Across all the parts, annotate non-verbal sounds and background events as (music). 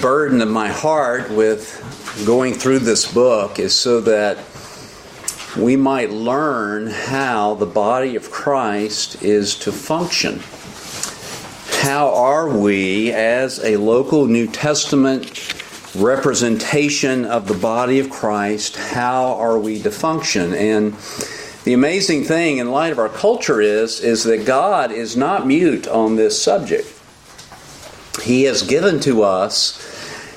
burden of my heart with going through this book is so that we might learn how the body of Christ is to function. How are we, as a local New Testament representation of the body of Christ, how are we to function? And the amazing thing in light of our culture is, is that God is not mute on this subject. He has given to us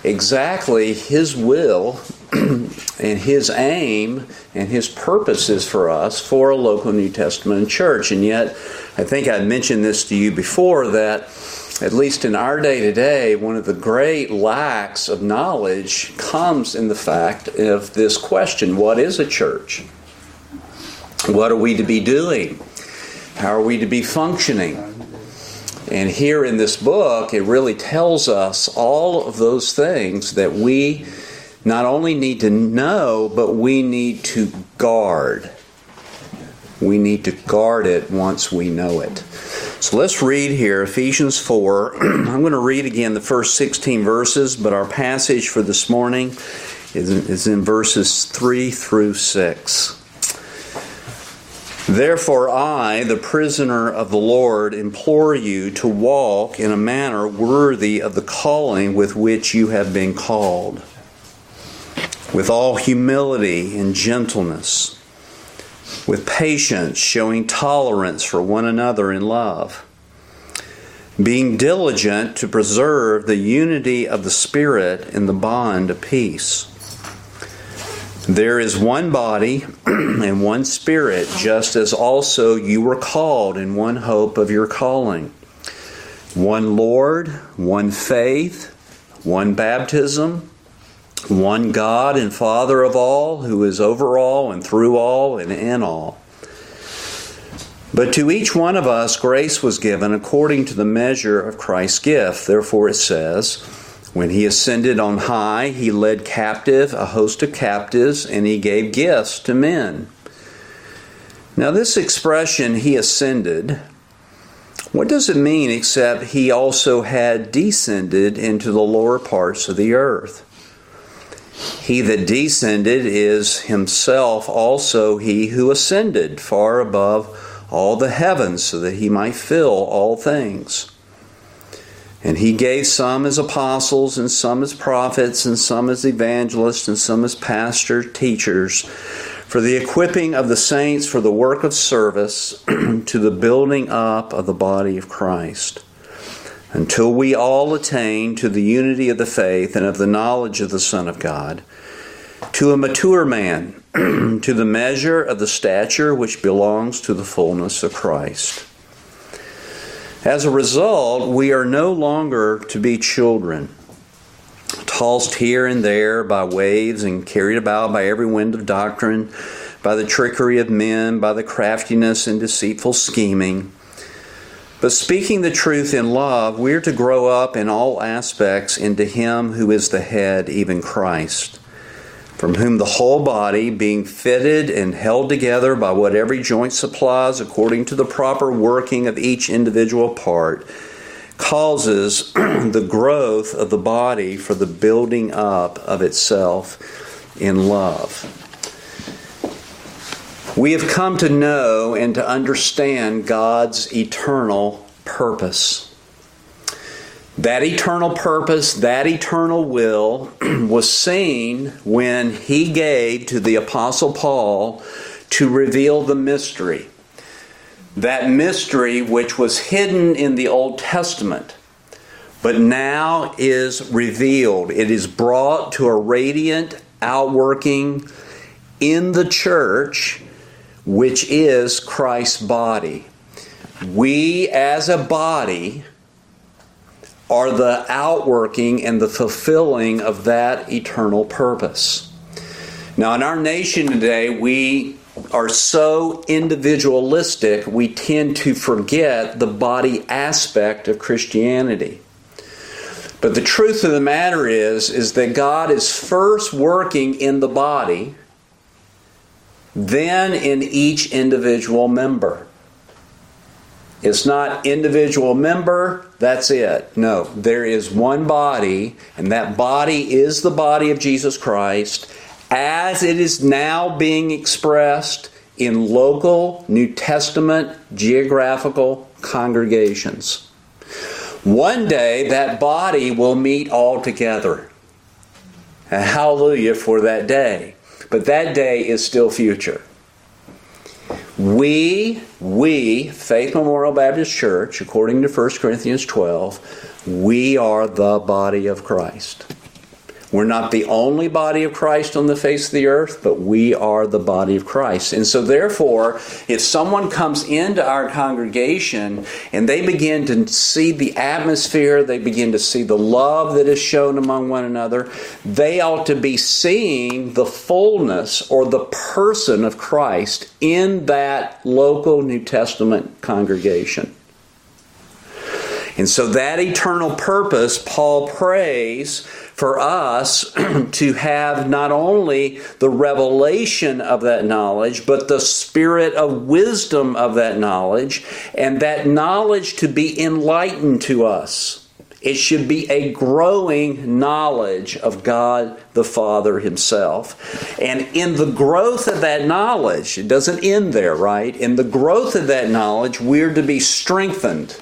exactly His will (clears throat) and His aim and His purposes for us for a local New Testament church. And yet, I think I mentioned this to you before that, at least in our day to day, one of the great lacks of knowledge comes in the fact of this question what is a church? What are we to be doing? How are we to be functioning? And here in this book, it really tells us all of those things that we not only need to know, but we need to guard. We need to guard it once we know it. So let's read here Ephesians 4. (clears throat) I'm going to read again the first 16 verses, but our passage for this morning is in, verses 3 through 6. Therefore, I, the prisoner of the Lord, implore you to walk in a manner worthy of the calling with which you have been called, with all humility and gentleness, with patience, showing tolerance for one another in love, being diligent to preserve the unity of the Spirit in the bond of peace. There is one body (clears throat) and one spirit, just as also you were called in one hope of your calling. One Lord, one faith, one baptism, one God and Father of all, who is over all and through all and in all. But to each one of us grace was given according to the measure of Christ's gift. Therefore it says, when he ascended on high, he led captive a host of captives, and he gave gifts to men. Now, this expression, he ascended, what does it mean except he also had descended into the lower parts of the earth? He that descended is himself also he who ascended far above all the heavens so that he might fill all things. And he gave some as apostles, and some as prophets, and some as evangelists, and some as pastors, teachers, for the equipping of the saints for the work of service (clears throat) to the building up of the body of Christ, until we all attain to the unity of the faith and of the knowledge of the Son of God, to a mature man, (clears throat) to the measure of the stature which belongs to the fullness of Christ. As a result, we are no longer to be children, tossed here and there by waves and carried about by every wind of doctrine, by the trickery of men, by the craftiness and deceitful scheming. But speaking the truth in love, we are to grow up in all aspects into Him who is the head, even Christ from whom the whole body, being fitted and held together by what every joint supplies according to the proper working of each individual part, causes (clears throat) the growth of the body for the building up of itself in love. We have come to know and to understand God's eternal purpose. That eternal purpose, that eternal will (clears throat) was seen when he gave to the Apostle Paul to reveal the mystery. That mystery which was hidden in the Old Testament, but now is revealed. It is brought to a radiant outworking in the church, which is Christ's body. We as a body, are the outworking and the fulfilling of that eternal purpose. Now, in our nation today, we are so individualistic, we tend to forget the body aspect of Christianity. But the truth of the matter is is that God is first working in the body, then in each individual member. It's not individual member, that's it. No, there is one body, and that body is the body of Jesus Christ as it is now being expressed in local New Testament geographical congregations. One day that body will meet all together. hallelujah for that day. But that day is still future. We, we, Faith Memorial Baptist Church, according to 1 Corinthians 12, we are the body of Christ. We're not the only body of Christ on the face of the earth, but we are the body of Christ. And so, therefore, if someone comes into our congregation and they begin to see the atmosphere, they begin to see the love that is shown among one another, they ought to be seeing the fullness or the person of Christ in that local New Testament congregation. And so, that eternal purpose, Paul prays for us (clears throat) to have not only the revelation of that knowledge, but the spirit of wisdom of that knowledge, and that knowledge to be enlightened to us. It should be a growing knowledge of God the Father Himself. And in the growth of that knowledge, it doesn't end there, right? In the growth of that knowledge, we're to be strengthened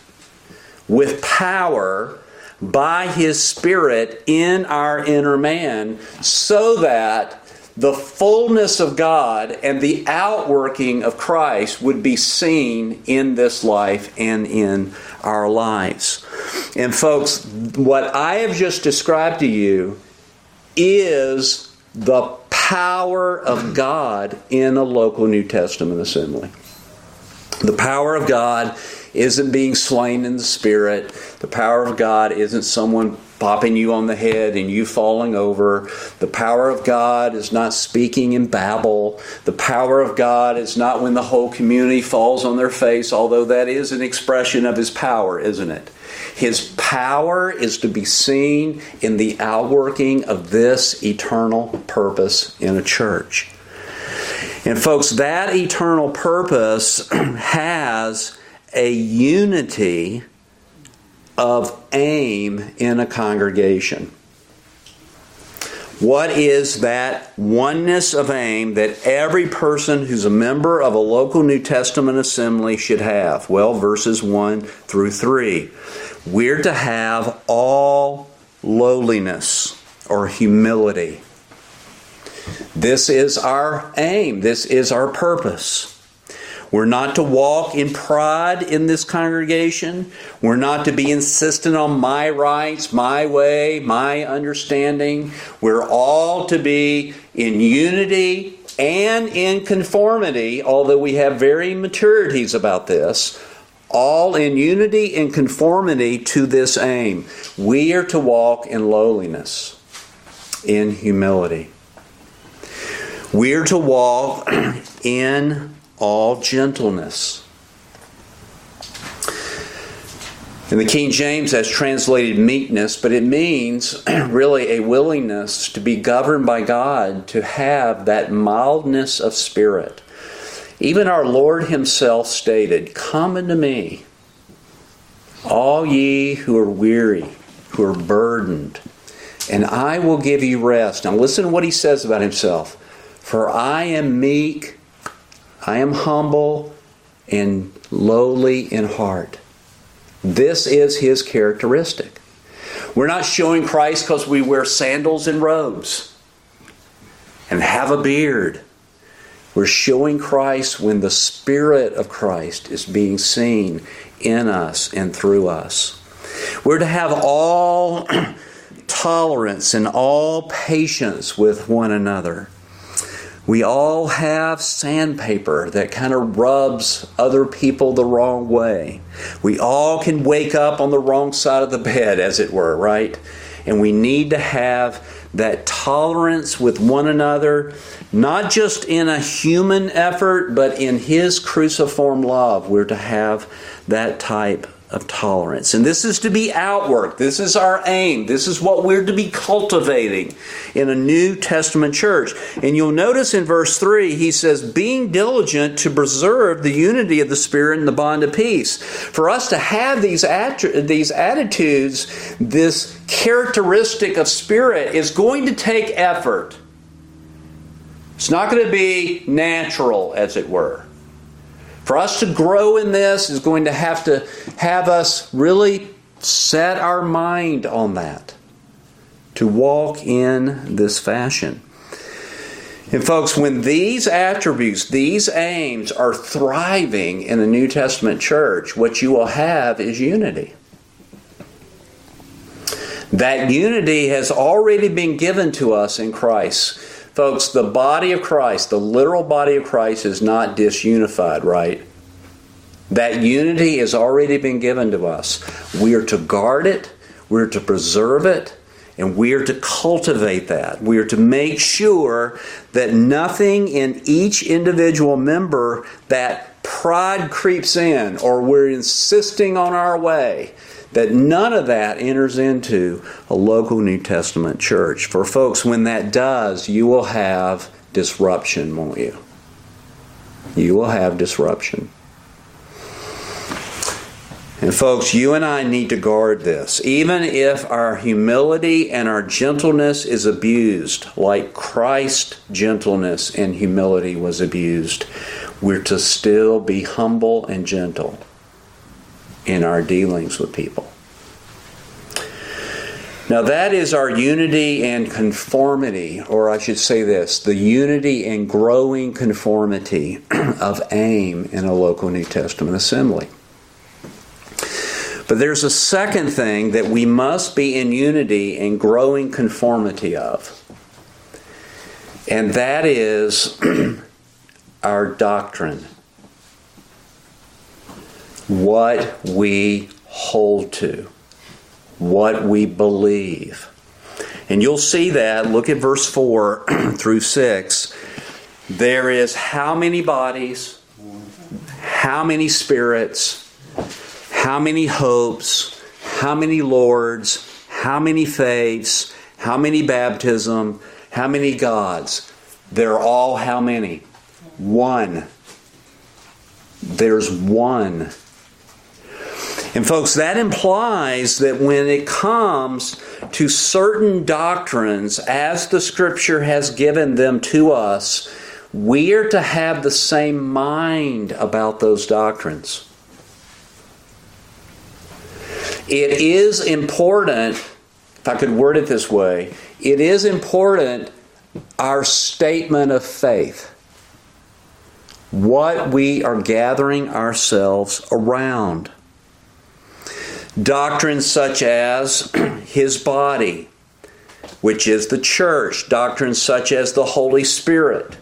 with power by His Spirit in our inner man so that the fullness of God and the outworking of Christ would be seen in this life and in our lives. And, folks, what I have just described to you is the power of God in a local New Testament assembly. The power of God isn't being slain in the spirit. The power of God isn't someone popping you on the head and you falling over. The power of God is not speaking in babble. The power of God is not when the whole community falls on their face, although that is an expression of His power, isn't it? His power is to be seen in the outworking of this eternal purpose in a church. And, folks, that eternal purpose (clears throat) has a unity of aim in a congregation. What is that oneness of aim that every person who's a member of a local New Testament assembly should have? Well, verses 1 through 3. We're to have all lowliness or humility. This is our aim, this is our purpose. We're not to walk in pride in this congregation. We're not to be insistent on my rights, my way, my understanding. We're all to be in unity and in conformity, although we have varying maturities about this, all in unity and conformity to this aim. We are to walk in lowliness, in humility. We are to walk (clears throat) in all gentleness. And the King James has translated meekness, but it means (clears throat) really a willingness to be governed by God, to have that mildness of spirit. Even our Lord Himself stated, Come unto me, all ye who are weary, who are burdened, and I will give you rest. Now listen to what He says about Himself. For I am meek I am humble and lowly in heart. This is his characteristic. We're not showing Christ because we wear sandals and robes and have a beard. We're showing Christ when the Spirit of Christ is being seen in us and through us. We're to have all (clears throat) tolerance and all patience with one another. We all have sandpaper that kind of rubs other people the wrong way. We all can wake up on the wrong side of the bed, as it were, right? And we need to have that tolerance with one another, not just in a human effort, but in His cruciform love. We're to have that type of tolerance. And this is to be outworked. This is our aim. This is what we're to be cultivating in a New Testament church. And you'll notice in verse 3, he says, being diligent to preserve the unity of the Spirit and the bond of peace. For us to have these, att- these attitudes, this characteristic of spirit, is going to take effort. It's not going to be natural, as it were. For us to grow in this is going to have to have us really set our mind on that, to walk in this fashion. And, folks, when these attributes, these aims are thriving in the New Testament church, what you will have is unity. That unity has already been given to us in Christ. Folks, the body of Christ, the literal body of Christ, is not disunified, right? That unity has already been given to us. We are to guard it, we're to preserve it, and we are to cultivate that. We are to make sure that nothing in each individual member that pride creeps in or we're insisting on our way that none of that enters into a local New Testament church. For folks, when that does, you will have disruption, won't you? You will have disruption. And folks, you and I need to guard this. Even if our humility and our gentleness is abused, like Christ's gentleness and humility was abused, we're to still be humble and gentle in our dealings with people. Now, that is our unity and conformity, or I should say this the unity and growing conformity (clears throat) of aim in a local New Testament assembly. But there's a second thing that we must be in unity and growing conformity of, and that is (clears throat) our doctrine what we hold to, what we believe. And you'll see that, look at verse 4 (clears throat) through 6. There is how many bodies, how many spirits, how many hopes, how many lords, how many faiths, how many baptism, how many gods. They're all how many? One. There's one. And, folks, that implies that when it comes to certain doctrines, as the Scripture has given them to us, we are to have the same mind about those doctrines. It is important, if I could word it this way, it is important our statement of faith. What we are gathering ourselves around. Doctrines such as His body, which is the church, doctrines such as the Holy Spirit,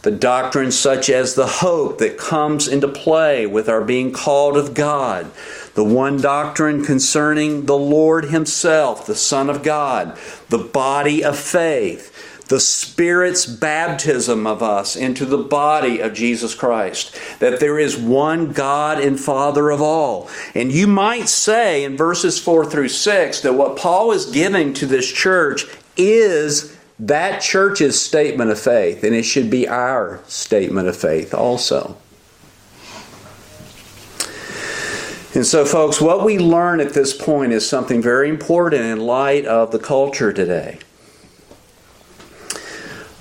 the doctrines such as the hope that comes into play with our being called of God, the one doctrine concerning the Lord Himself, the Son of God, the body of faith, the Spirit's baptism of us into the body of Jesus Christ. That there is one God and Father of all. And you might say in verses 4 through 6 that what Paul is giving to this church is that church's statement of faith, and it should be our statement of faith also. And so, folks, what we learn at this point is something very important in light of the culture today.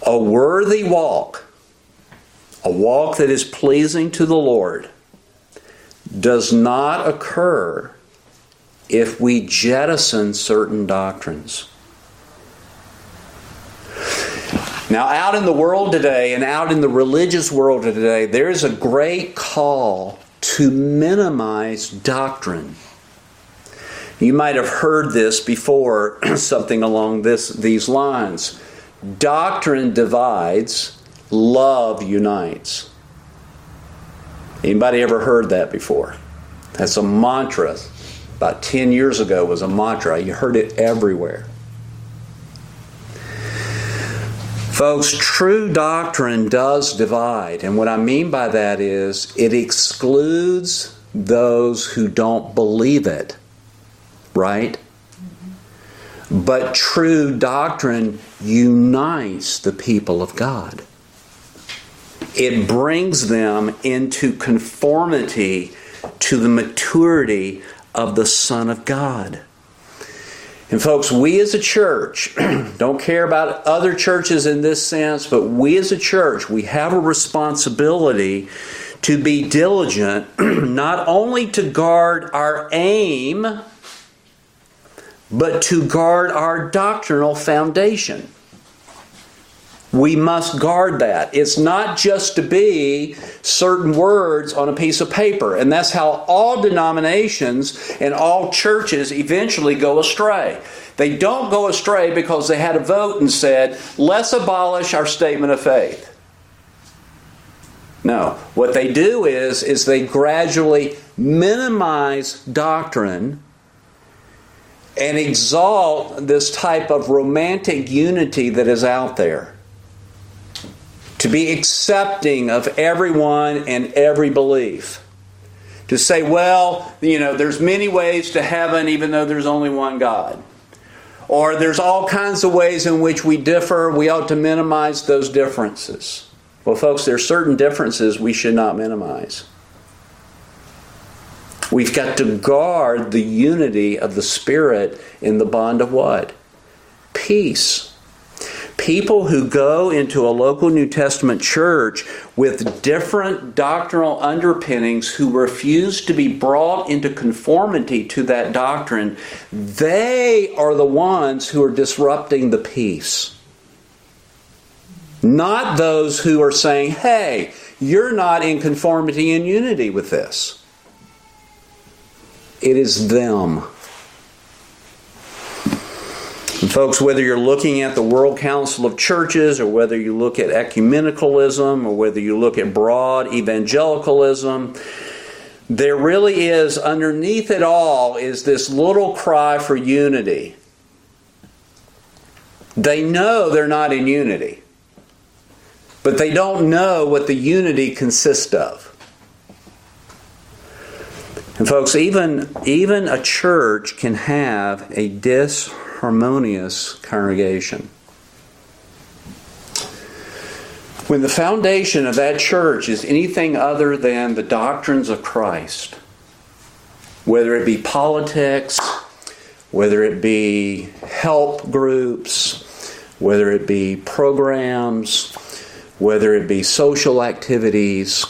A worthy walk, a walk that is pleasing to the Lord, does not occur if we jettison certain doctrines. Now, out in the world today and out in the religious world today, there is a great call to minimize doctrine. You might have heard this before, (clears throat) something along this, these lines. Doctrine divides, love unites. Anybody ever heard that before? That's a mantra. About 10 years ago was a mantra. You heard it everywhere. Folks, true doctrine does divide. And what I mean by that is it excludes those who don't believe it, right? Mm-hmm. But true doctrine unites the people of God. It brings them into conformity to the maturity of the Son of God. And folks, we as a church (clears throat) don't care about other churches in this sense, but we as a church, we have a responsibility to be diligent, (clears throat) not only to guard our aim, but to guard our doctrinal foundation. We must guard that. It's not just to be certain words on a piece of paper. And that's how all denominations and all churches eventually go astray. They don't go astray because they had a vote and said, let's abolish our statement of faith. No. What they do is, is they gradually minimize doctrine and exalt this type of romantic unity that is out there to be accepting of everyone and every belief. To say, well, you know, there's many ways to heaven even though there's only one God. Or there's all kinds of ways in which we differ. We ought to minimize those differences. Well, folks, there are certain differences we should not minimize. We've got to guard the unity of the Spirit in the bond of what? Peace people who go into a local New Testament church with different doctrinal underpinnings who refuse to be brought into conformity to that doctrine, they are the ones who are disrupting the peace. Not those who are saying, hey, you're not in conformity and unity with this. It is them. And folks, whether you're looking at the World Council of Churches or whether you look at ecumenicalism or whether you look at broad evangelicalism, there really is, underneath it all, is this little cry for unity. They know they're not in unity, but they don't know what the unity consists of. And folks, even, even a church can have a disharmonious congregation. When the foundation of that church is anything other than the doctrines of Christ, whether it be politics, whether it be help groups, whether it be programs, whether it be social activities,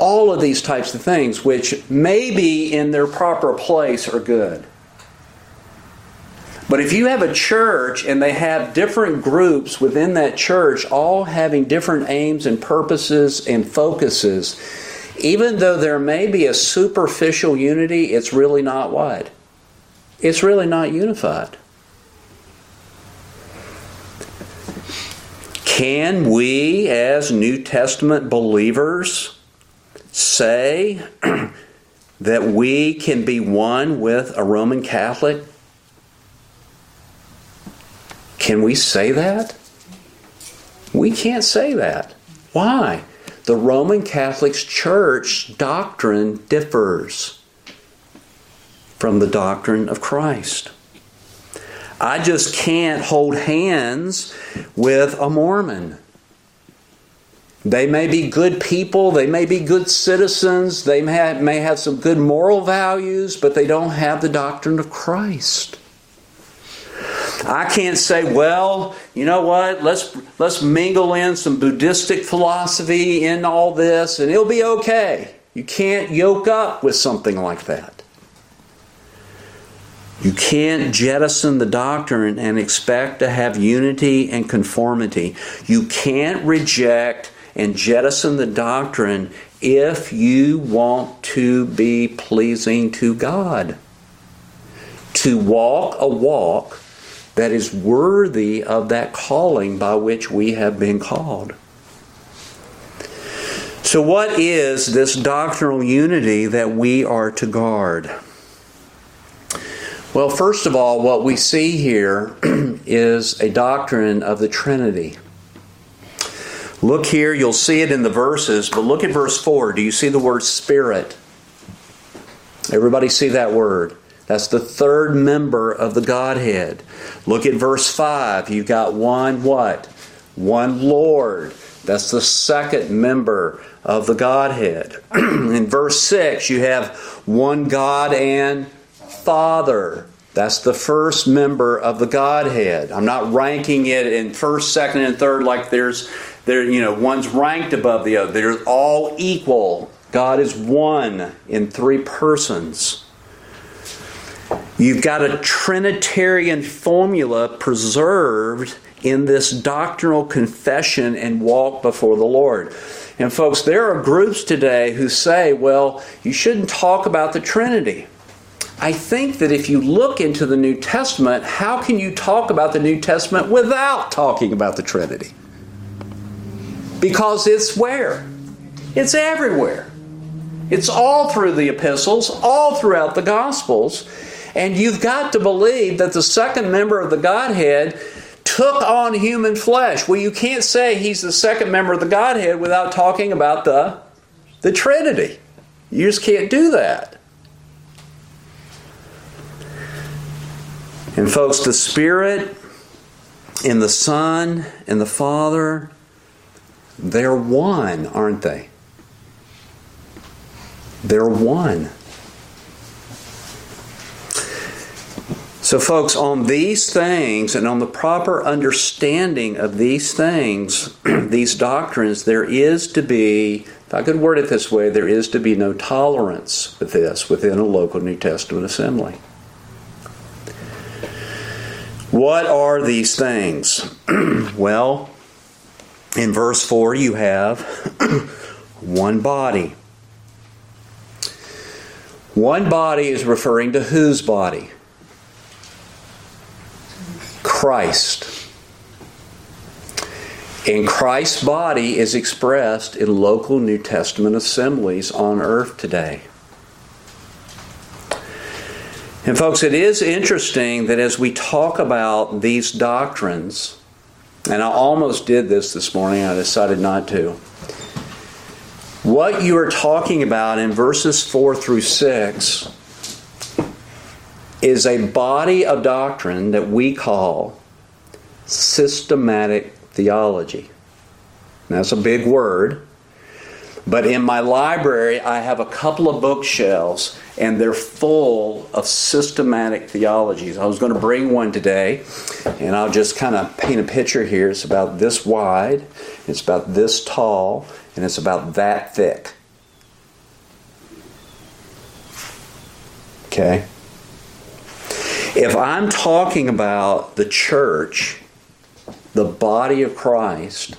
all of these types of things, which maybe in their proper place are good. But if you have a church and they have different groups within that church, all having different aims and purposes and focuses, even though there may be a superficial unity, it's really not what? It's really not unified. Can we, as New Testament believers, say (clears throat) that we can be one with a Roman Catholic can we say that? We can't say that. Why? The Roman Catholic Church doctrine differs from the doctrine of Christ. I just can't hold hands with a Mormon. They may be good people, they may be good citizens, they may have, may have some good moral values, but they don't have the doctrine of Christ. I can't say, well, you know what? Let's let's mingle in some Buddhistic philosophy in all this and it'll be okay. You can't yoke up with something like that. You can't jettison the doctrine and expect to have unity and conformity. You can't reject and jettison the doctrine if you want to be pleasing to God. To walk a walk that is worthy of that calling by which we have been called. So, what is this doctrinal unity that we are to guard? Well, first of all, what we see here (clears throat) is a doctrine of the Trinity. Look here, you'll see it in the verses, but look at verse 4. Do you see the word Spirit? Everybody see that word? That's the third member of the Godhead. Look at verse 5. You've got one what? One Lord. That's the second member of the Godhead. (clears throat) in verse 6, you have one God and Father. That's the first member of the Godhead. I'm not ranking it in first, second, and third like there's there, you know, one's ranked above the other. They're all equal. God is one in three persons. You've got a Trinitarian formula preserved in this doctrinal confession and walk before the Lord. And, folks, there are groups today who say, well, you shouldn't talk about the Trinity. I think that if you look into the New Testament, how can you talk about the New Testament without talking about the Trinity? Because it's where? It's everywhere. It's all through the epistles, all throughout the Gospels. And you've got to believe that the second member of the Godhead took on human flesh. Well, you can't say he's the second member of the Godhead without talking about the, the Trinity. You just can't do that. And, folks, the Spirit and the Son and the Father, they're one, aren't they? They're one. So, folks, on these things and on the proper understanding of these things, (clears throat) these doctrines, there is to be, if I could word it this way, there is to be no tolerance with this within a local New Testament assembly. What are these things? (clears throat) well, in verse 4, you have (clears throat) one body. One body is referring to whose body? Christ. And Christ's body is expressed in local New Testament assemblies on earth today. And, folks, it is interesting that as we talk about these doctrines, and I almost did this this morning, I decided not to. What you are talking about in verses 4 through 6 is a body of doctrine that we call systematic theology. That's a big word. But in my library, I have a couple of bookshelves, and they're full of systematic theologies. I was going to bring one today, and I'll just kind of paint a picture here. It's about this wide, it's about this tall, and it's about that thick. Okay? If I'm talking about the church, the body of Christ,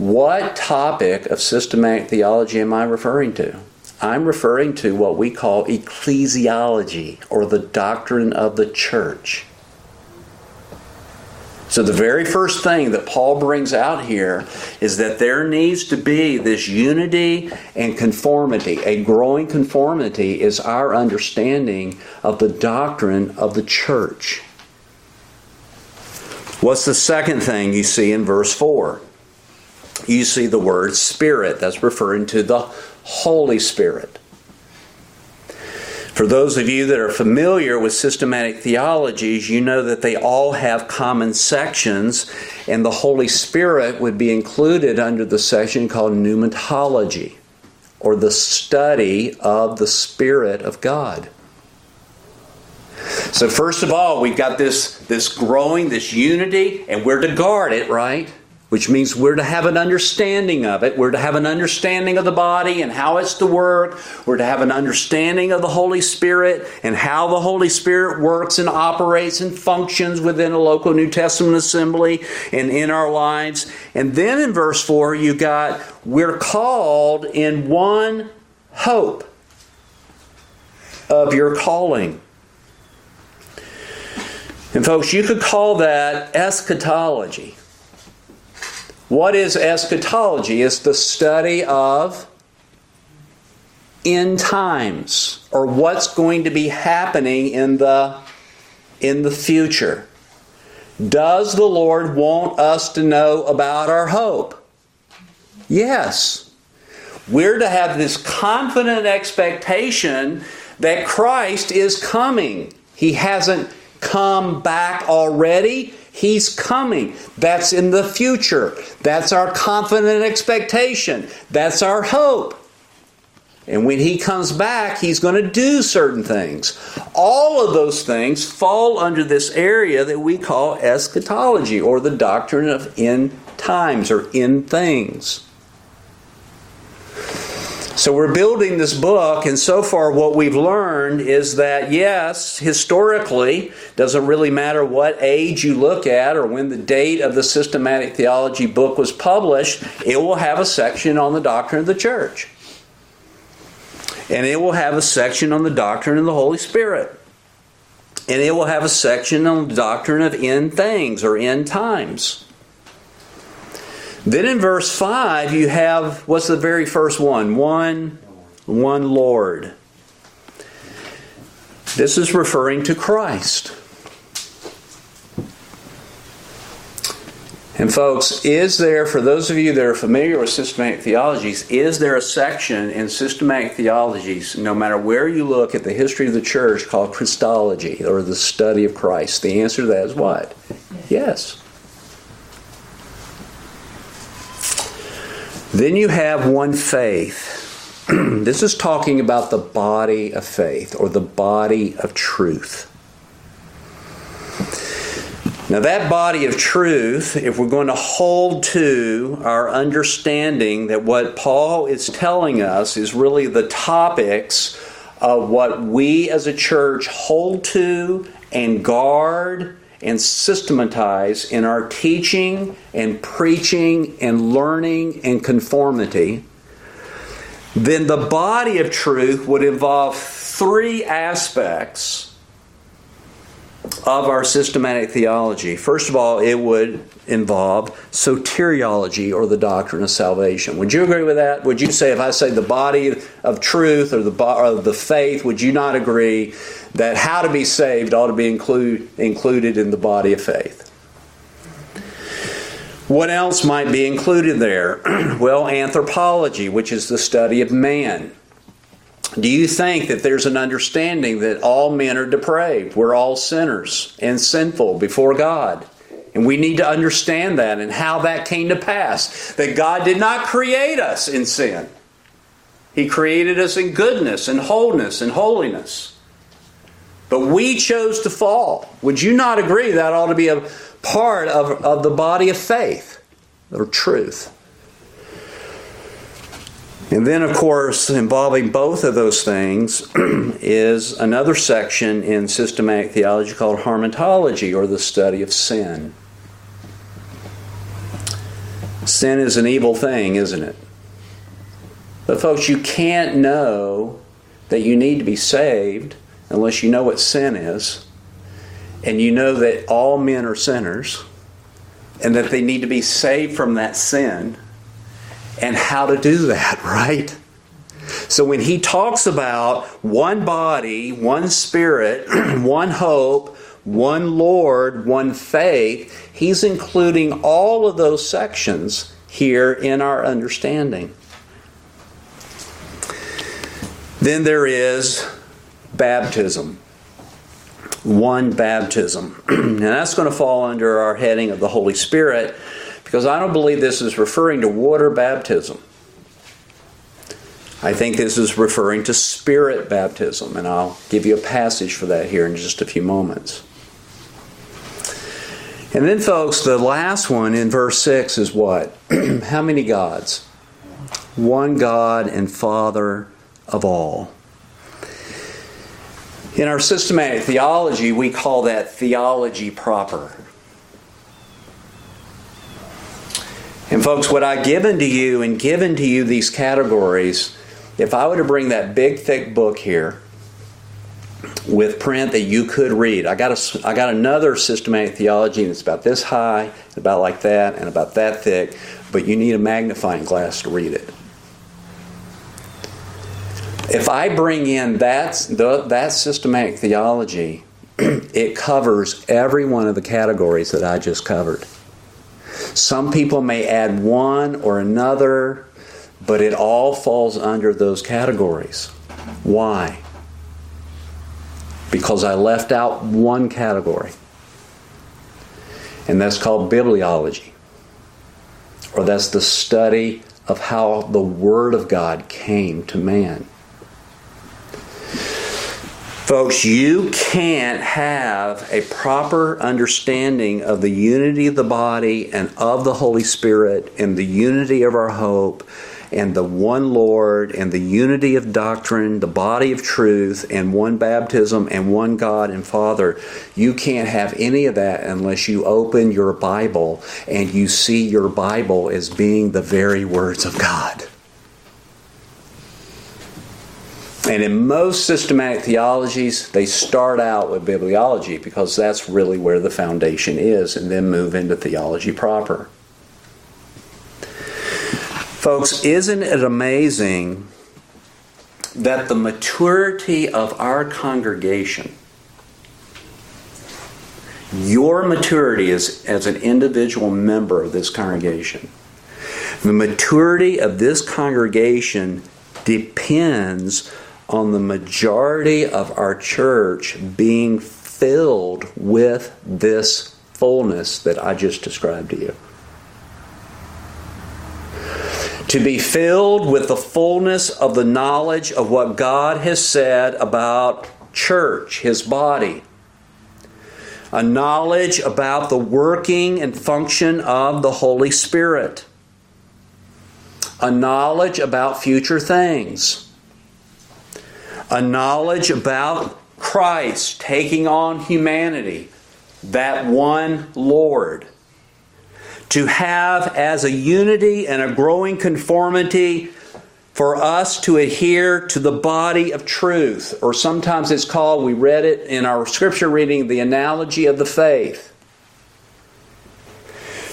what topic of systematic theology am I referring to? I'm referring to what we call ecclesiology or the doctrine of the church. So, the very first thing that Paul brings out here is that there needs to be this unity and conformity. A growing conformity is our understanding of the doctrine of the church. What's the second thing you see in verse 4? You see the word Spirit. That's referring to the Holy Spirit. For those of you that are familiar with systematic theologies, you know that they all have common sections, and the Holy Spirit would be included under the section called pneumatology, or the study of the Spirit of God. So, first of all, we've got this, this growing, this unity, and we're to guard it, right? Which means we're to have an understanding of it. We're to have an understanding of the body and how it's to work. We're to have an understanding of the Holy Spirit and how the Holy Spirit works and operates and functions within a local New Testament assembly and in our lives. And then in verse 4, you got, we're called in one hope of your calling. And folks, you could call that eschatology. What is eschatology? It's the study of end times or what's going to be happening in the in the future. Does the Lord want us to know about our hope? Yes. We're to have this confident expectation that Christ is coming. He hasn't come back already. He's coming. That's in the future. That's our confident expectation. That's our hope. And when he comes back, he's going to do certain things. All of those things fall under this area that we call eschatology or the doctrine of end times or end things. So we're building this book, and so far what we've learned is that yes, historically, doesn't really matter what age you look at or when the date of the systematic theology book was published, it will have a section on the doctrine of the church. And it will have a section on the doctrine of the Holy Spirit. And it will have a section on the doctrine of end things or end times. Then in verse 5, you have what's the very first one? One, one Lord. This is referring to Christ. And folks, is there, for those of you that are familiar with systematic theologies, is there a section in systematic theologies, no matter where you look at the history of the church, called Christology or the study of Christ? The answer to that is what? Yes. Then you have one faith. (clears throat) this is talking about the body of faith or the body of truth. Now, that body of truth, if we're going to hold to our understanding that what Paul is telling us is really the topics of what we as a church hold to and guard and systematize in our teaching and preaching and learning and conformity, then the body of truth would involve three aspects of our systematic theology. First of all, it would involve soteriology or the doctrine of salvation. Would you agree with that? Would you say, if I say the body of truth or the, or the faith, would you not agree that how to be saved ought to be include, included in the body of faith? What else might be included there? (clears throat) well, anthropology, which is the study of man. Do you think that there's an understanding that all men are depraved? We're all sinners and sinful before God. And we need to understand that and how that came to pass. That God did not create us in sin, He created us in goodness and wholeness and holiness. But we chose to fall. Would you not agree that ought to be a part of, of the body of faith or truth? And then, of course, involving both of those things (clears throat) is another section in systematic theology called hamartology, or the study of sin. Sin is an evil thing, isn't it? But, folks, you can't know that you need to be saved unless you know what sin is, and you know that all men are sinners, and that they need to be saved from that sin and how to do that, (laughs) right? So when he talks about one body, one spirit, (clears throat) one hope, one Lord, one faith, he's including all of those sections here in our understanding. Then there is baptism. One baptism. (clears throat) and that's going to fall under our heading of the Holy Spirit because I don't believe this is referring to water baptism. I think this is referring to spirit baptism, and I'll give you a passage for that here in just a few moments. And then, folks, the last one in verse 6 is what? (clears throat) How many gods? One God and Father of all. In our systematic theology, we call that theology proper. And folks, what I've given to you and given to you these categories, if I were to bring that big thick book here with print that you could read, I got a, I got another systematic theology and it's about this high, about like that, and about that thick, but you need a magnifying glass to read it. If I bring in that, the, that systematic theology, (clears throat) it covers every one of the categories that I just covered. Some people may add one or another, But it all falls under those categories. Why? Because I left out one category, and that's called bibliology, or that's the study of how the Word of God came to man. Folks, you can't have a proper understanding of the unity of the body and of the Holy Spirit and the unity of our hope and the one Lord and the unity of doctrine, the body of truth, and one baptism and one God and Father. You can't have any of that unless you open your Bible and you see your Bible as being the very words of God. And in most systematic theologies, they start out with bibliology because that's really where the foundation is, and then move into theology proper. Folks, isn't it amazing that the maturity of our congregation, your maturity as, as an individual member of this congregation, the maturity of this congregation depends on the majority of our church being filled with this fullness that I just described to you. To be filled with the fullness of the knowledge of what God has said about church, His body. A knowledge about the working and function of the Holy Spirit. A knowledge about future things a knowledge about Christ taking on humanity, that one Lord. To have as a unity and a growing conformity for us to adhere to the body of truth, or sometimes it's called, we read it in our scripture reading, the analogy of the faith.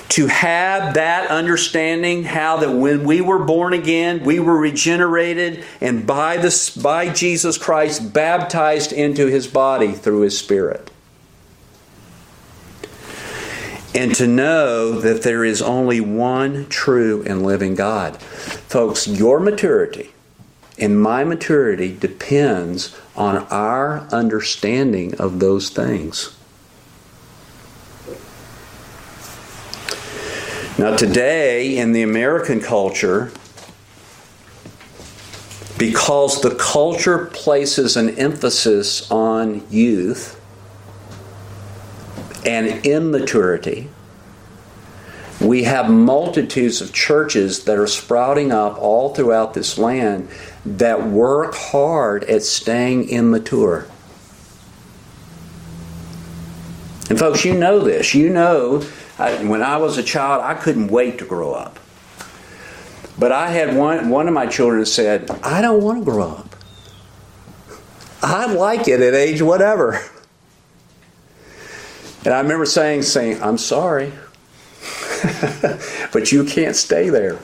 To have that understanding how that when we were born again we were regenerated and by this by Jesus Christ baptized into his body through his spirit and to know that there is only one true and living God. Folks your maturity and my maturity depends on our understanding of those things. Now, today in the American culture, because the culture places an emphasis on youth and immaturity, we have multitudes of churches that are sprouting up all throughout this land that work hard at staying immature. And, folks, you know this. You know I, when I was a child, I couldn't wait to grow up. But I had one, one of my children said, I don't want to grow up. I like it at age whatever. (laughs) And I remember saying, saying, I'm sorry, (laughs) but you can't stay there.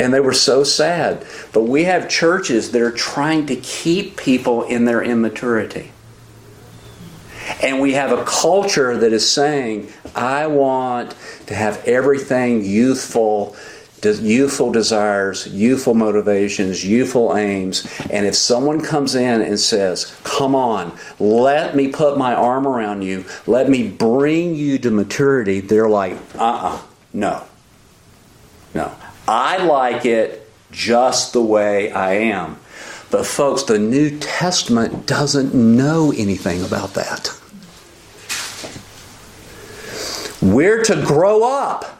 And they were so sad. But we have churches that are trying to keep people in their immaturity. And we have a culture that is saying, I want to have everything youthful, youthful desires, youthful motivations, youthful aims. And if someone comes in and says, Come on, let me put my arm around you, let me bring you to maturity, they're like, Uh uh-uh, uh no. No. I like it just the way I am. But, folks, the New Testament doesn't know anything about that. We're to grow up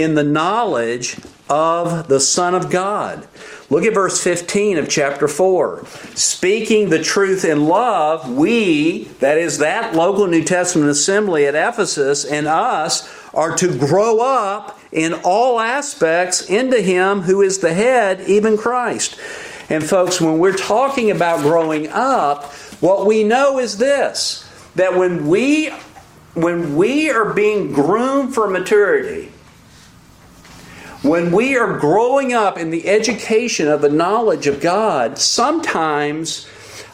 in the knowledge of the Son of God. Look at verse 15 of chapter 4. Speaking the truth in love, we, that is, that local New Testament assembly at Ephesus, and us, are to grow up in all aspects into Him who is the head, even Christ. And folks, when we're talking about growing up, what we know is this that when we when we are being groomed for maturity, when we are growing up in the education of the knowledge of God, sometimes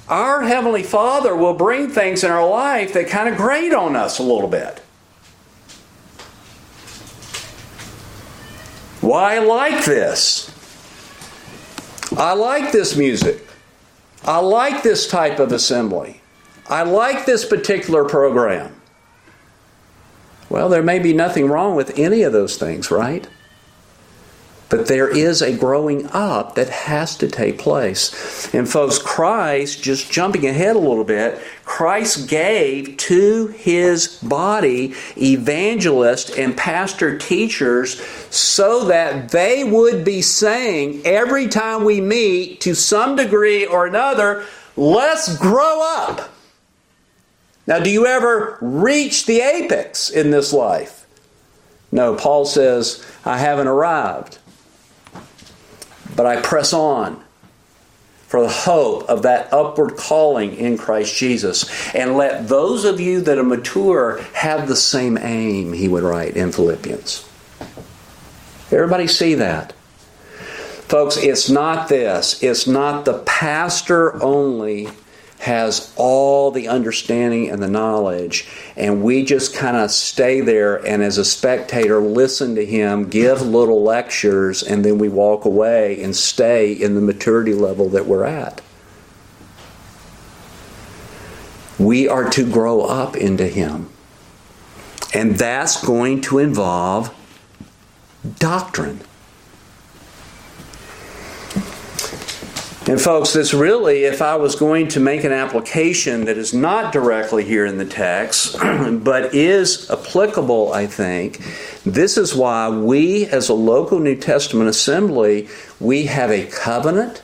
our Heavenly Father will bring things in our life that kind of grate on us a little bit. Well, I like this. I like this music. I like this type of assembly. I like this particular program. Well, there may be nothing wrong with any of those things, right? But there is a growing up that has to take place. And folks, Christ, just jumping ahead a little bit, Christ gave to his body evangelists and pastor teachers so that they would be saying every time we meet, to some degree or another, let's grow up. Now, do you ever reach the apex in this life? No, Paul says, I haven't arrived but I press on for the hope of that upward calling in Christ Jesus. And let those of you that are mature have the same aim, he would write in Philippians. Everybody see that? Folks, it's not this. It's not the pastor only has all the understanding and the knowledge, and we just kind of stay there and, as a spectator, listen to him give little lectures, and then we walk away and stay in the maturity level that we're at. We are to grow up into him. And that's going to involve doctrine. And, folks, this really, if I was going to make an application that is not directly here in the text, (clears throat) but is applicable, I think, this is why we, as a local New Testament assembly, we have a covenant.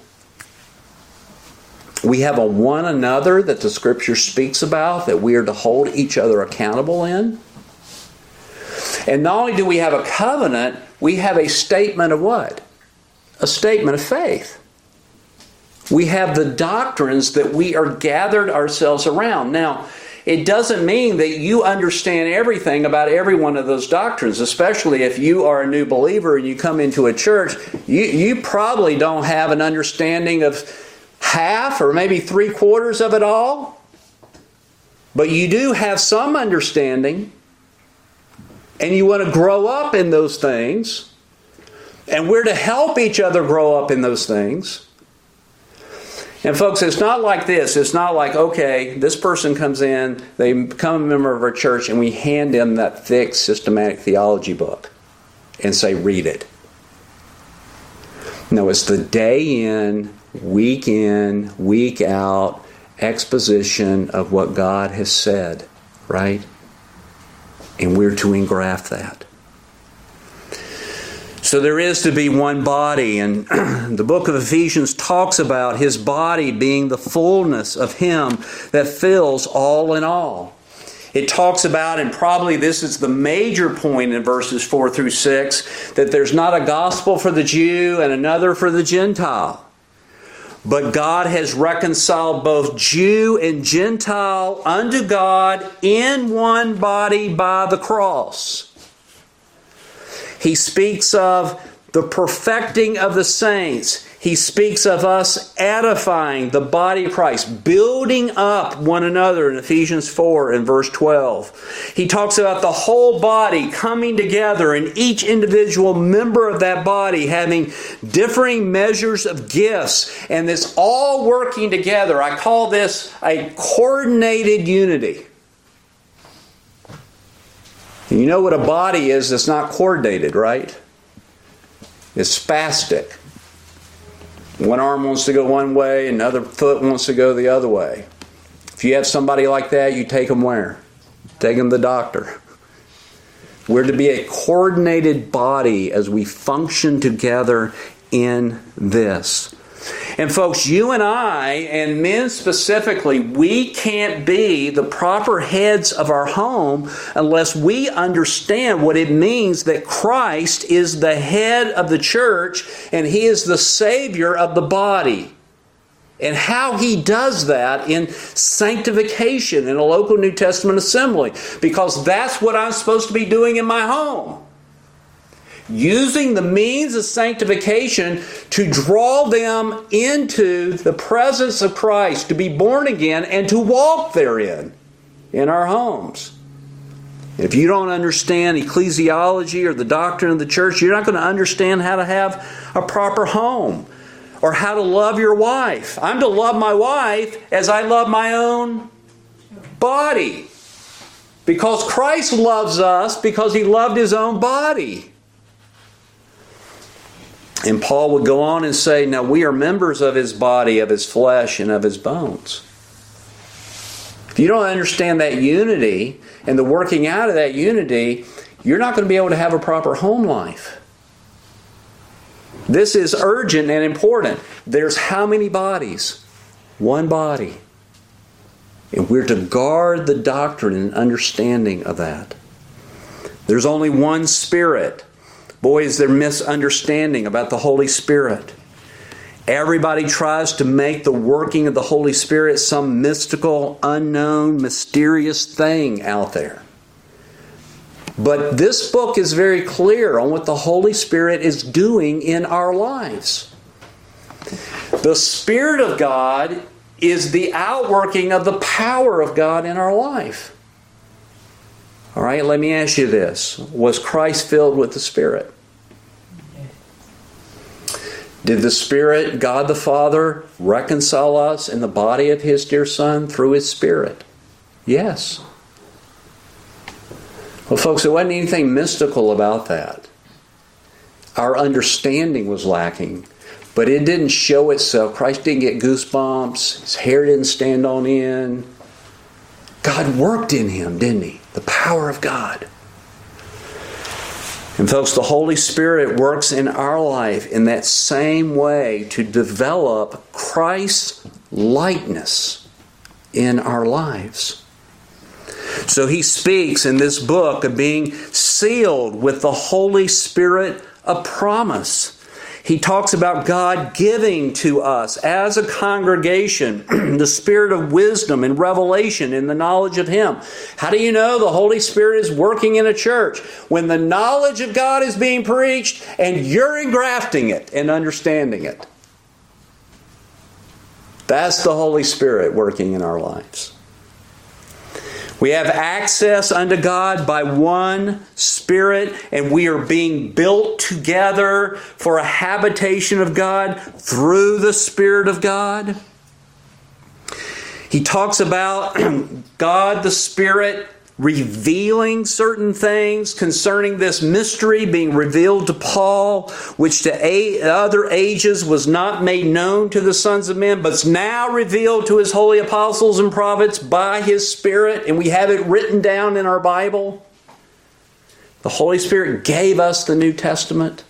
We have a one another that the scripture speaks about that we are to hold each other accountable in. And not only do we have a covenant, we have a statement of what? A statement of faith. We have the doctrines that we are gathered ourselves around. Now, it doesn't mean that you understand everything about every one of those doctrines, especially if you are a new believer and you come into a church. You, you probably don't have an understanding of half or maybe three quarters of it all, but you do have some understanding, and you want to grow up in those things, and we're to help each other grow up in those things. And folks, it's not like this. It's not like, okay, this person comes in, they become a member of our church, and we hand them that thick systematic theology book and say, read it. No, it's the day in, week in, week out exposition of what God has said, right? And we're to engraft that. So there is to be one body, and (clears throat) the book of Ephesians talks about his body being the fullness of him that fills all in all. It talks about, and probably this is the major point in verses 4 through 6, that there's not a gospel for the Jew and another for the Gentile. But God has reconciled both Jew and Gentile unto God in one body by the cross he speaks of the perfecting of the saints. He speaks of us edifying the body of Christ, building up one another in Ephesians 4 and verse 12. He talks about the whole body coming together and each individual member of that body having differing measures of gifts and this all working together. I call this a coordinated unity. And you know what a body is that's not coordinated, right? It's spastic. One arm wants to go one way, another foot wants to go the other way. If you have somebody like that, you take them where? Take them to the doctor. We're to be a coordinated body as we function together in this. And folks, you and I, and men specifically, we can't be the proper heads of our home unless we understand what it means that Christ is the head of the church and he is the Savior of the body. And how he does that in sanctification in a local New Testament assembly, because that's what I'm supposed to be doing in my home using the means of sanctification to draw them into the presence of Christ, to be born again, and to walk therein in our homes. If you don't understand ecclesiology or the doctrine of the church, you're not going to understand how to have a proper home or how to love your wife. I'm to love my wife as I love my own body. Because Christ loves us because he loved his own body. And Paul would go on and say, Now we are members of his body, of his flesh, and of his bones. If you don't understand that unity and the working out of that unity, you're not going to be able to have a proper home life. This is urgent and important. There's how many bodies? One body. And we're to guard the doctrine and understanding of that. There's only one Spirit. Boys, is there misunderstanding about the Holy Spirit. Everybody tries to make the working of the Holy Spirit some mystical, unknown, mysterious thing out there. But this book is very clear on what the Holy Spirit is doing in our lives. The Spirit of God is the outworking of the power of God in our life. All right, let me ask you this Was Christ filled with the Spirit? Did the Spirit, God the Father, reconcile us in the body of His dear Son through His Spirit? Yes. Well, folks, there wasn't anything mystical about that. Our understanding was lacking, but it didn't show itself. Christ didn't get goosebumps, his hair didn't stand on end. God worked in him, didn't he? The power of God. And, folks, the Holy Spirit works in our life in that same way to develop Christ's likeness in our lives. So, he speaks in this book of being sealed with the Holy Spirit, a promise. He talks about God giving to us as a congregation (clears throat) the spirit of wisdom and revelation in the knowledge of Him. How do you know the Holy Spirit is working in a church? When the knowledge of God is being preached and you're engrafting it and understanding it. That's the Holy Spirit working in our lives. We have access unto God by one Spirit, and we are being built together for a habitation of God through the Spirit of God. He talks about (clears throat) God the Spirit revealing certain things concerning this mystery being revealed to Paul, which to other ages was not made known to the sons of men, but is now revealed to his holy apostles and prophets by his Spirit, and we have it written down in our Bible. The Holy Spirit gave us the New Testament.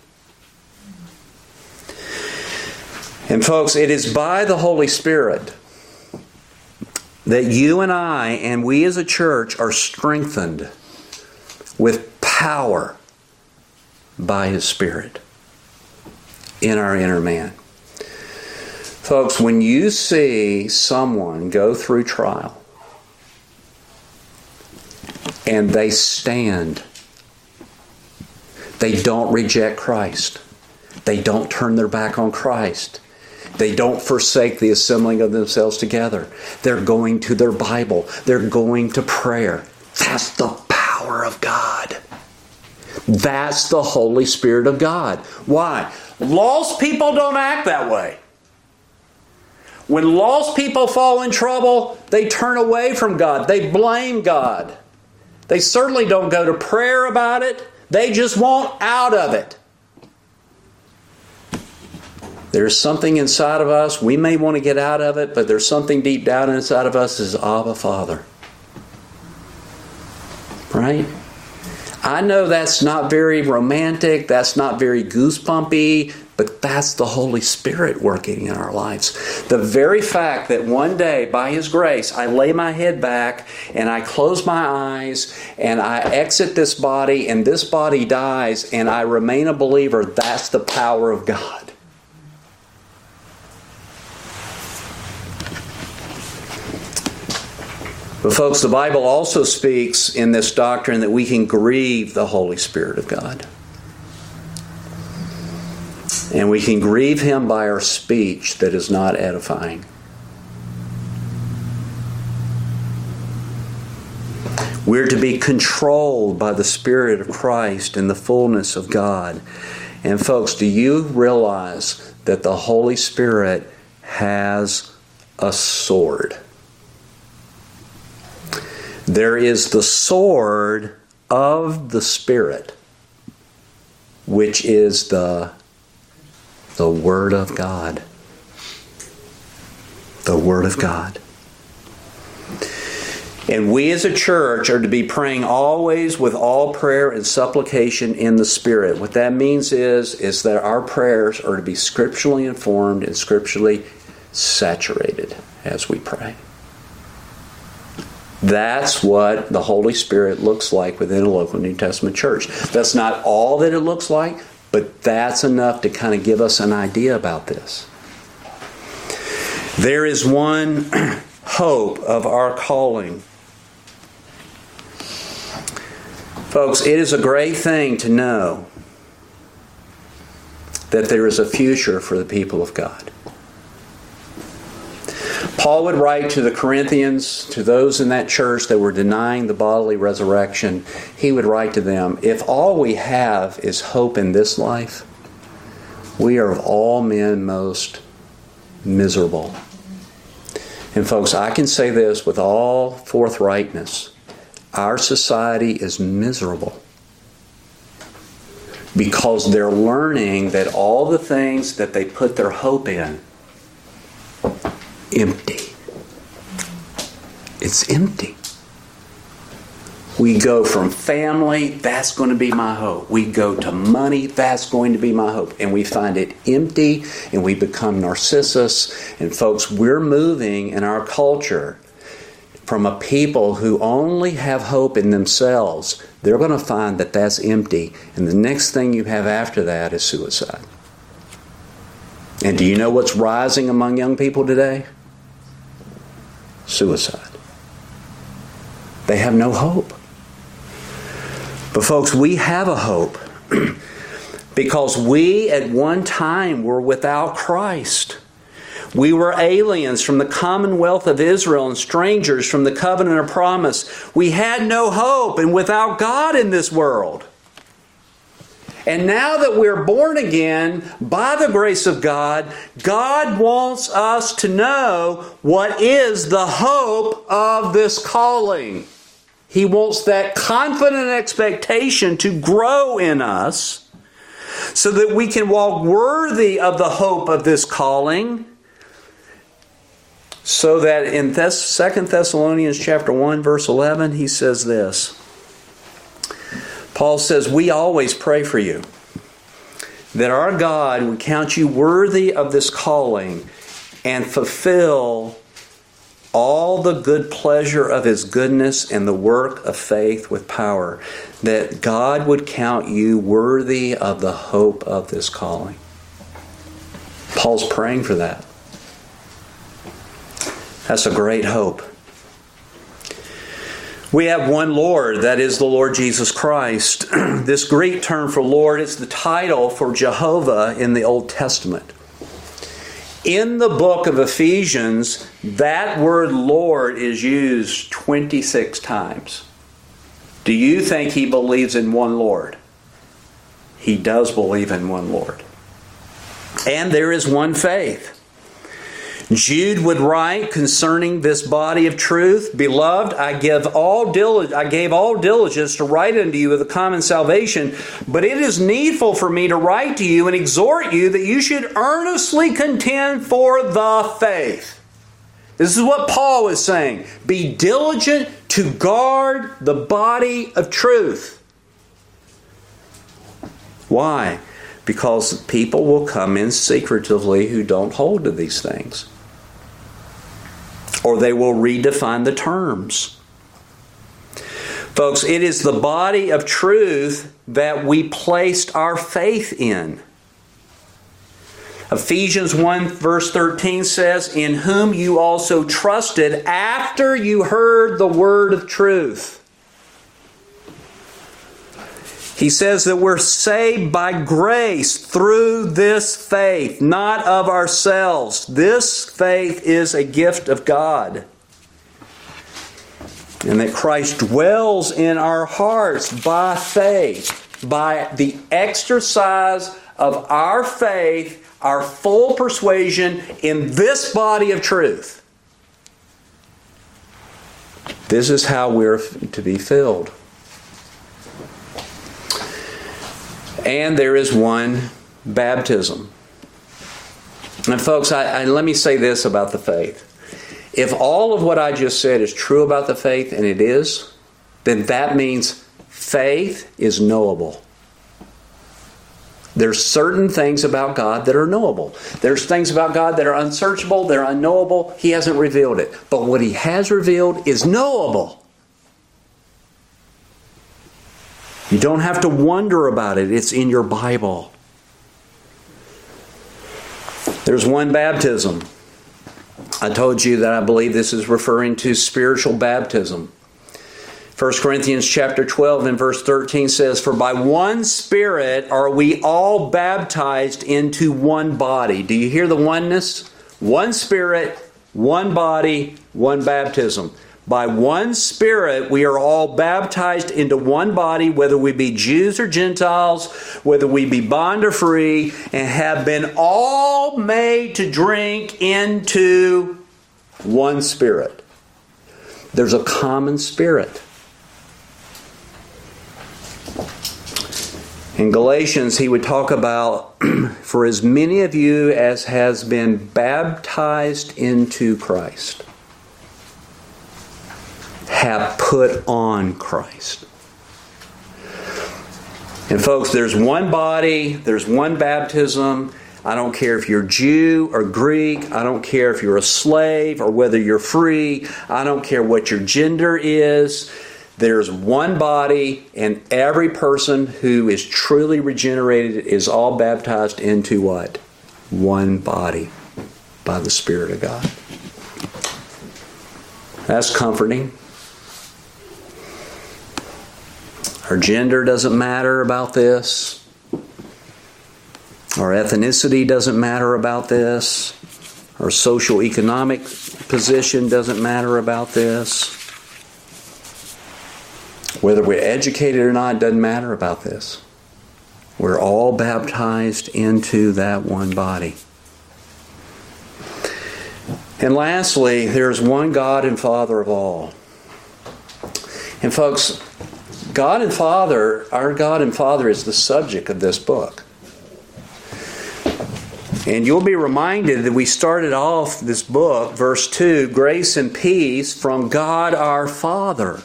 And, folks, it is by the Holy Spirit that you and I and we as a church are strengthened with power by His Spirit in our inner man. Folks, when you see someone go through trial and they stand, they don't reject Christ, they don't turn their back on Christ, they don't forsake the assembling of themselves together. They're going to their Bible. They're going to prayer. That's the power of God. That's the Holy Spirit of God. Why? Lost people don't act that way. When lost people fall in trouble, they turn away from God. They blame God. They certainly don't go to prayer about it. They just want out of it. There's something inside of us. We may want to get out of it, but there's something deep down inside of us is Abba Father. Right? I know that's not very romantic, that's not very goosebumpy, but that's the Holy Spirit working in our lives. The very fact that one day, by His grace, I lay my head back and I close my eyes and I exit this body and this body dies and I remain a believer, that's the power of God. But, folks, the Bible also speaks in this doctrine that we can grieve the Holy Spirit of God. And we can grieve Him by our speech that is not edifying. We're to be controlled by the Spirit of Christ and the fullness of God. And, folks, do you realize that the Holy Spirit has a sword? There is the sword of the Spirit, which is the, the Word of God. The Word of God. And we as a church are to be praying always with all prayer and supplication in the Spirit. What that means is, is that our prayers are to be scripturally informed and scripturally saturated as we pray. That's what the Holy Spirit looks like within a local New Testament church. That's not all that it looks like, but that's enough to kind of give us an idea about this. There is one (clears throat) hope of our calling Folks, it is a great thing to know that there is a future for the people of God. Paul would write to the Corinthians, to those in that church that were denying the bodily resurrection, he would write to them If all we have is hope in this life, we are of all men most miserable. And, folks, I can say this with all forthrightness our society is miserable because they're learning that all the things that they put their hope in empty it's empty we go from family that's going to be my hope we go to money that's going to be my hope and we find it empty and we become narcissus and folks we're moving in our culture from a people who only have hope in themselves, they're going to find that that's empty. And the next thing you have after that is suicide. And do you know what's rising among young people today? Suicide. They have no hope. But, folks, we have a hope (clears throat) because we at one time were without Christ. We were aliens from the commonwealth of Israel and strangers from the covenant of promise. We had no hope and without God in this world. And now that we're born again by the grace of God, God wants us to know what is the hope of this calling. He wants that confident expectation to grow in us so that we can walk worthy of the hope of this calling so that in Thess- 2 Thessalonians chapter 1 verse 11 he says this. Paul says, "We always pray for you that our God would count you worthy of this calling and fulfill all the good pleasure of his goodness and the work of faith with power, that God would count you worthy of the hope of this calling. Paul's praying for that. That's a great hope. We have one Lord, that is the Lord Jesus Christ. (clears throat) this Greek term for Lord is the title for Jehovah in the Old Testament. In the book of Ephesians, that word Lord is used 26 times. Do you think he believes in one Lord? He does believe in one Lord. And there is one faith. Jude would write concerning this body of truth, Beloved, I give all dil- I gave all diligence to write unto you of the common salvation, but it is needful for me to write to you and exhort you that you should earnestly contend for the faith. This is what Paul is saying. Be diligent to guard the body of truth. Why? Because people will come in secretively who don't hold to these things or they will redefine the terms. Folks, it is the body of truth that we placed our faith in. Ephesians 1 verse 13 says, In whom you also trusted after you heard the word of truth he says that we're saved by grace through this faith, not of ourselves. This faith is a gift of God. And that Christ dwells in our hearts by faith, by the exercise of our faith, our full persuasion in this body of truth. This is how we're to be filled. And there is one baptism. And folks, I, I, let me say this about the faith. If all of what I just said is true about the faith, and it is, then that means faith is knowable. There's certain things about God that are knowable. There's things about God that are unsearchable, they're unknowable. He hasn't revealed it. But what He has revealed is knowable. You don't have to wonder about it, it's in your Bible. There's one baptism. I told you that I believe this is referring to spiritual baptism. 1 Corinthians chapter 12 and verse 13 says, For by one Spirit are we all baptized into one body. Do you hear the oneness? One Spirit, one body, one baptism. By one Spirit, we are all baptized into one body, whether we be Jews or Gentiles, whether we be bond or free, and have been all made to drink into one Spirit. There's a common Spirit. In Galatians, he would talk about, (clears throat) for as many of you as has been baptized into Christ have put on Christ. And folks, there's one body, there's one baptism. I don't care if you're Jew or Greek. I don't care if you're a slave or whether you're free. I don't care what your gender is. There's one body, and every person who is truly regenerated is all baptized into what? One body by the Spirit of God. That's comforting. Our gender doesn't matter about this. Our ethnicity doesn't matter about this. Our social economic position doesn't matter about this. Whether we're educated or not doesn't matter about this. We're all baptized into that one body. And lastly, there's one God and Father of all. And folks, God and Father, our God and Father is the subject of this book. And you'll be reminded that we started off this book, verse 2 grace and peace from God our Father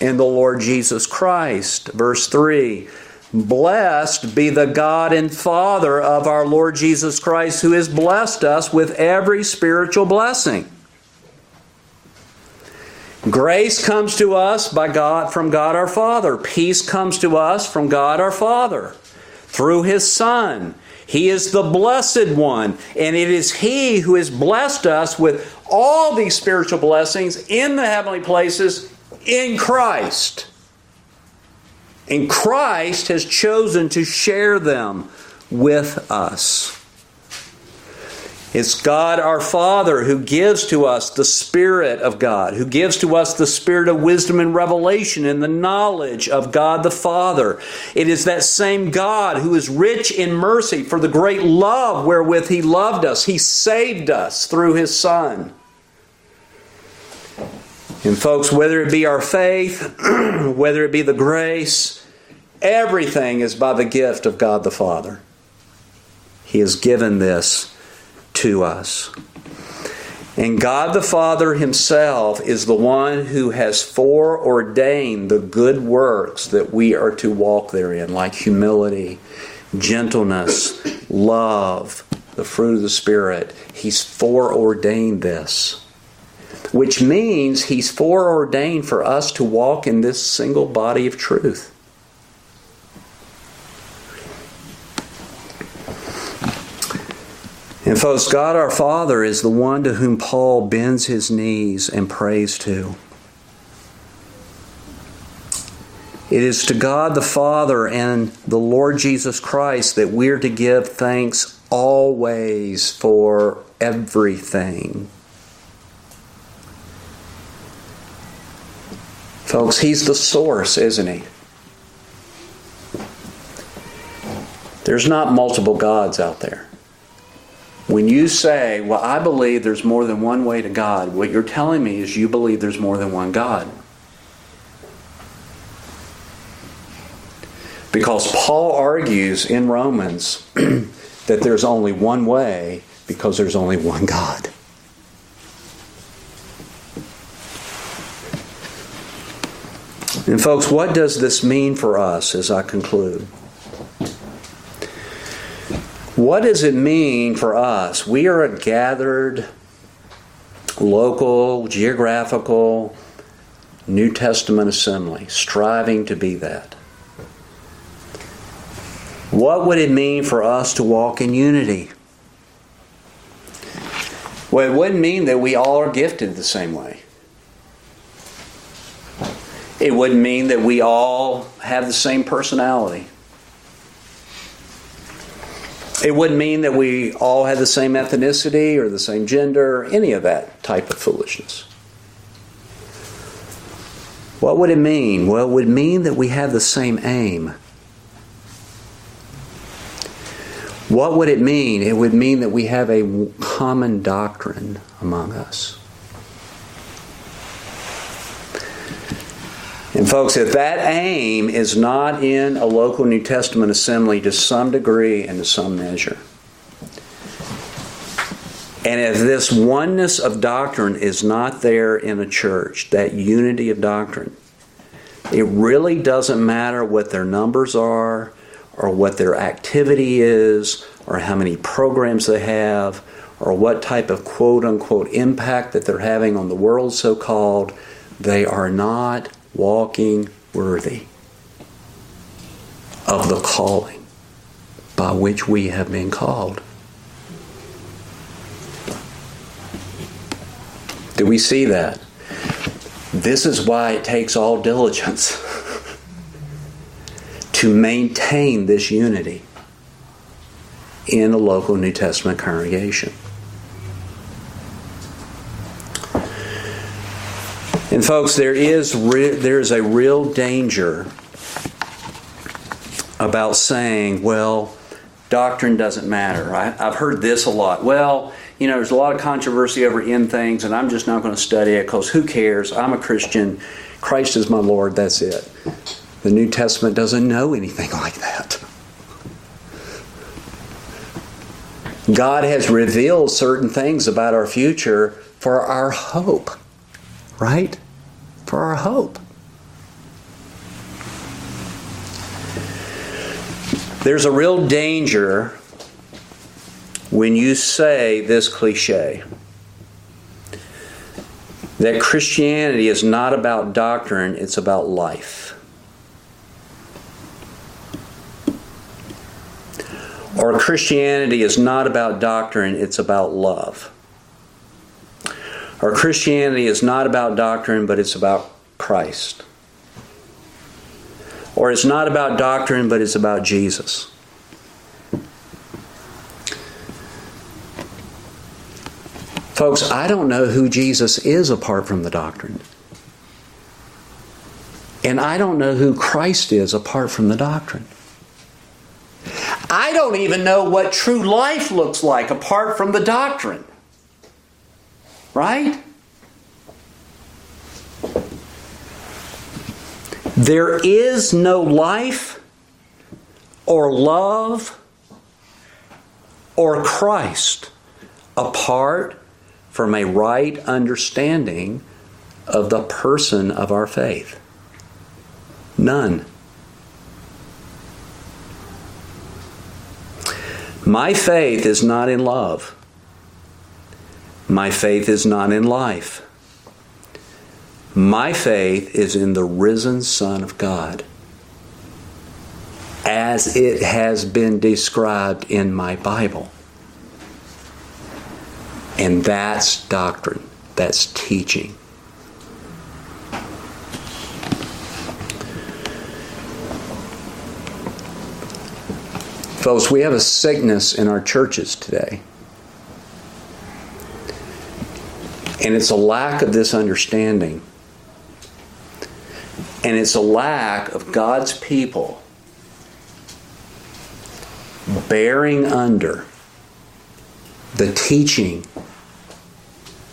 and the Lord Jesus Christ. Verse 3 Blessed be the God and Father of our Lord Jesus Christ, who has blessed us with every spiritual blessing. Grace comes to us by God from God our Father. Peace comes to us from God our Father through his Son. He is the blessed one, and it is he who has blessed us with all these spiritual blessings in the heavenly places in Christ. And Christ has chosen to share them with us. It's God our Father who gives to us the Spirit of God, who gives to us the Spirit of wisdom and revelation and the knowledge of God the Father. It is that same God who is rich in mercy for the great love wherewith He loved us. He saved us through His Son. And, folks, whether it be our faith, (clears throat) whether it be the grace, everything is by the gift of God the Father. He has given this to us. And God the Father Himself is the one who has foreordained the good works that we are to walk therein, like humility, gentleness, love, the fruit of the Spirit. He's foreordained this which means He's foreordained for us to walk in this single body of truth. And folks, God our Father is the one to whom Paul bends his knees and prays to. It is to God the Father and the Lord Jesus Christ that we're to give thanks always for everything. Folks, He's the source, isn't He? There's not multiple gods out there. When you say, Well, I believe there's more than one way to God, what you're telling me is you believe there's more than one God. Because Paul argues in Romans (clears throat) that there's only one way because there's only one God. And, folks, what does this mean for us as I conclude? What does it mean for us? We are a gathered, local, geographical, New Testament assembly, striving to be that. What would it mean for us to walk in unity? Well, it wouldn't mean that we all are gifted the same way. It wouldn't mean that we all have the same personality. It wouldn't mean that we all have the same ethnicity or the same gender, or any of that type of foolishness. What would it mean? Well, it would mean that we have the same aim. What would it mean? It would mean that we have a common doctrine among us. And, folks, if that aim is not in a local New Testament assembly to some degree and to some measure, and if this oneness of doctrine is not there in a church, that unity of doctrine, it really doesn't matter what their numbers are or what their activity is or how many programs they have or what type of quote unquote impact that they're having on the world, so called, they are not walking worthy of the calling by which we have been called. Do we see that? This is why it takes all diligence (laughs) to maintain this unity in a local New Testament congregation. And folks, there is re- there is a real danger about saying, well, doctrine doesn't matter. I, I've heard this a lot. Well, you know, there's a lot of controversy over end things, and I'm just not going to study it because who cares? I'm a Christian. Christ is my Lord. That's it. The New Testament doesn't know anything (laughs) like that. God has revealed certain things about our future for our hope, right? For our hope. There's a real danger when you say this cliche that Christianity is not about doctrine, it's about life. Or Christianity is not about doctrine, it's about love. Our Christianity is not about doctrine, but it's about Christ. Or it's not about doctrine, but it's about Jesus. Folks, I don't know who Jesus is apart from the doctrine. And I don't know who Christ is apart from the doctrine. I don't even know what true life looks like apart from the doctrine. Right? There is no life or love or Christ apart from a right understanding of the person of our faith. None. My faith is not in love. My faith is not in life. My faith is in the risen Son of God as it has been described in my Bible. And that's doctrine, that's teaching. Folks, we have a sickness in our churches today. And it's a lack of this understanding. And it's a lack of God's people bearing under the teaching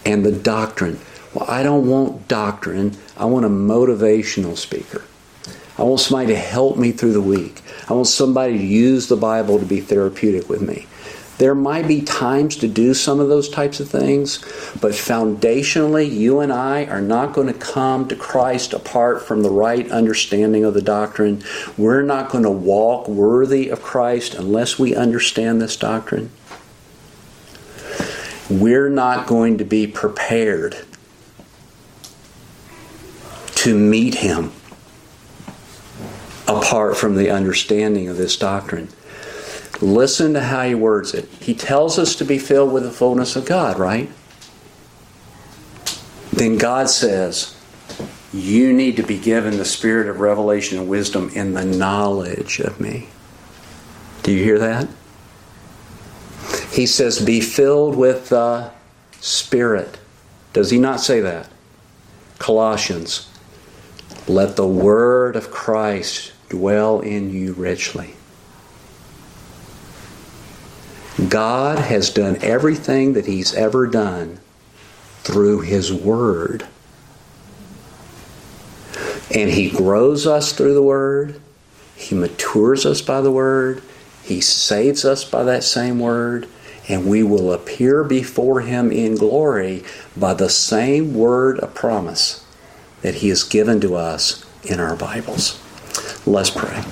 and the doctrine. Well, I don't want doctrine, I want a motivational speaker. I want somebody to help me through the week. I want somebody to use the Bible to be therapeutic with me. There might be times to do some of those types of things, but foundationally, you and I are not going to come to Christ apart from the right understanding of the doctrine. We're not going to walk worthy of Christ unless we understand this doctrine. We're not going to be prepared to meet Him apart from the understanding of this doctrine. Listen to how he words it. He tells us to be filled with the fullness of God, right? Then God says, You need to be given the spirit of revelation and wisdom in the knowledge of me. Do you hear that? He says, Be filled with the Spirit. Does he not say that? Colossians, let the word of Christ dwell in you richly. God has done everything that He's ever done through His Word. And He grows us through the Word, He matures us by the Word, He saves us by that same Word, and we will appear before Him in glory by the same Word of promise that He has given to us in our Bibles. Let's pray.